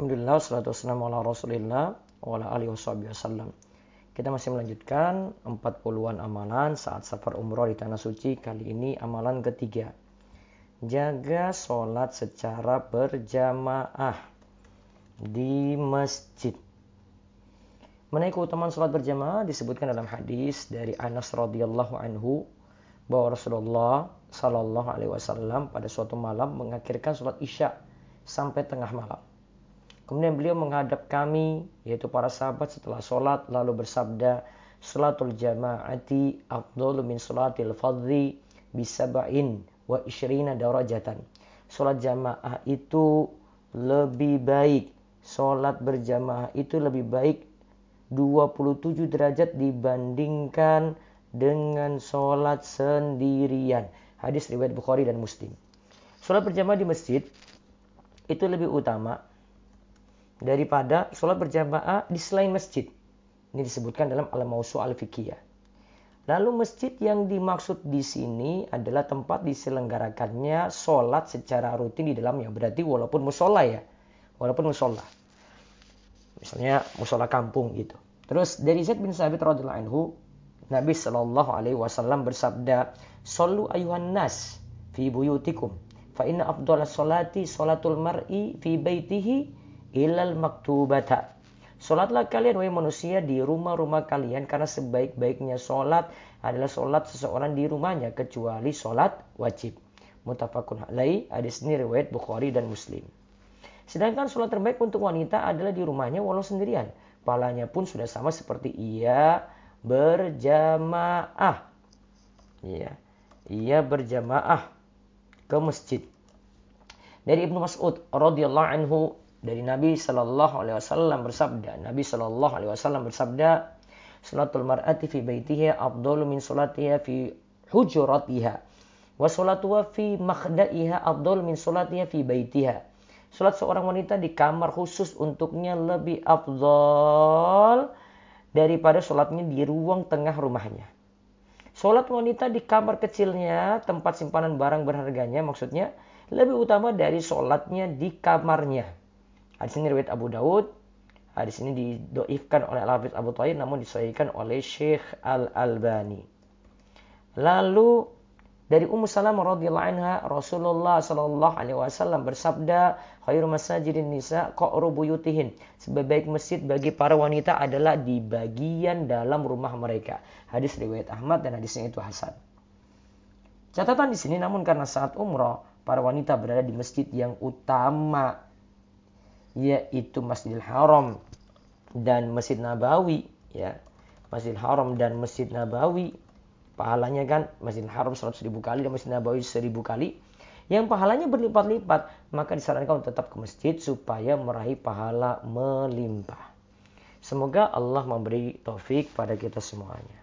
Alhamdulillah, salatu wassalamu ala rasulillah wa ala alihi wasallam. Kita masih melanjutkan 40-an amalan saat safar umroh di Tanah Suci. Kali ini amalan ketiga. Jaga sholat secara berjamaah di masjid. Menaik keutamaan sholat berjamaah disebutkan dalam hadis dari Anas radhiyallahu anhu bahwa Rasulullah Shallallahu alaihi wasallam pada suatu malam mengakhirkan sholat Isya sampai tengah malam. Kemudian beliau menghadap kami, yaitu para sahabat setelah sholat, lalu bersabda, Salatul jama'ati afdalu min salatil fadli bisaba'in wa isyrina darajatan. Sholat jamaah itu lebih baik. Sholat berjamaah itu lebih baik 27 derajat dibandingkan dengan sholat sendirian. Hadis riwayat Bukhari dan Muslim. Sholat berjamaah di masjid itu lebih utama daripada sholat berjamaah di selain masjid. Ini disebutkan dalam Al-Mausu Al-Fiqhiyah. Lalu masjid yang dimaksud di sini adalah tempat diselenggarakannya sholat secara rutin di dalamnya. Berarti walaupun musola ya. Walaupun musola. Misalnya musola kampung gitu. Terus dari Zaid bin Sabit radhiyallahu anhu, Nabi Shallallahu alaihi wasallam bersabda, "Shallu ayuhan nas fi buyutikum, fa inna afdhalas salati salatul mar'i fi baitihi ilal maktubata. Solatlah kalian wahai manusia di rumah-rumah kalian karena sebaik-baiknya solat adalah solat seseorang di rumahnya kecuali solat wajib. Mutafakun alaih hadis ini riwayat Bukhari dan Muslim. Sedangkan solat terbaik untuk wanita adalah di rumahnya walau sendirian. Palanya pun sudah sama seperti ia berjamaah. Iya, ia berjamaah ke masjid. Dari Ibnu Mas'ud radhiyallahu anhu dari Nabi Shallallahu Alaihi Wasallam bersabda, Nabi Shallallahu Alaihi Wasallam bersabda, Salatul mar'ati fi baitiha afdalu min salatiha fi hujuratiha. Wa salatuha fi makhdaiha afdalu min salatiha fi baitiha. Salat seorang wanita di kamar khusus untuknya lebih afdal daripada salatnya di ruang tengah rumahnya. Salat wanita di kamar kecilnya, tempat simpanan barang berharganya maksudnya, lebih utama dari salatnya di kamarnya. Hadis ini riwayat Abu Daud. Hadis ini didoifkan oleh Al-Hafiz Abu Thayyib namun disahihkan oleh Syekh Al-Albani. Lalu dari Ummu Salamah radhiyallahu anha Rasulullah sallallahu alaihi wasallam bersabda, "Khairu masajidin nisa qa'ru buyutihin." Sebaik masjid bagi para wanita adalah di bagian dalam rumah mereka. Hadis riwayat Ahmad dan hadisnya itu hasan. Catatan di sini namun karena saat umrah para wanita berada di masjid yang utama yaitu Masjidil Haram dan Masjid Nabawi ya. Masjidil Haram dan Masjid Nabawi pahalanya kan Masjidil Haram 100 ribu kali dan Masjid Nabawi 1000 kali. Yang pahalanya berlipat-lipat maka disarankan untuk tetap ke masjid supaya meraih pahala melimpah. Semoga Allah memberi taufik pada kita semuanya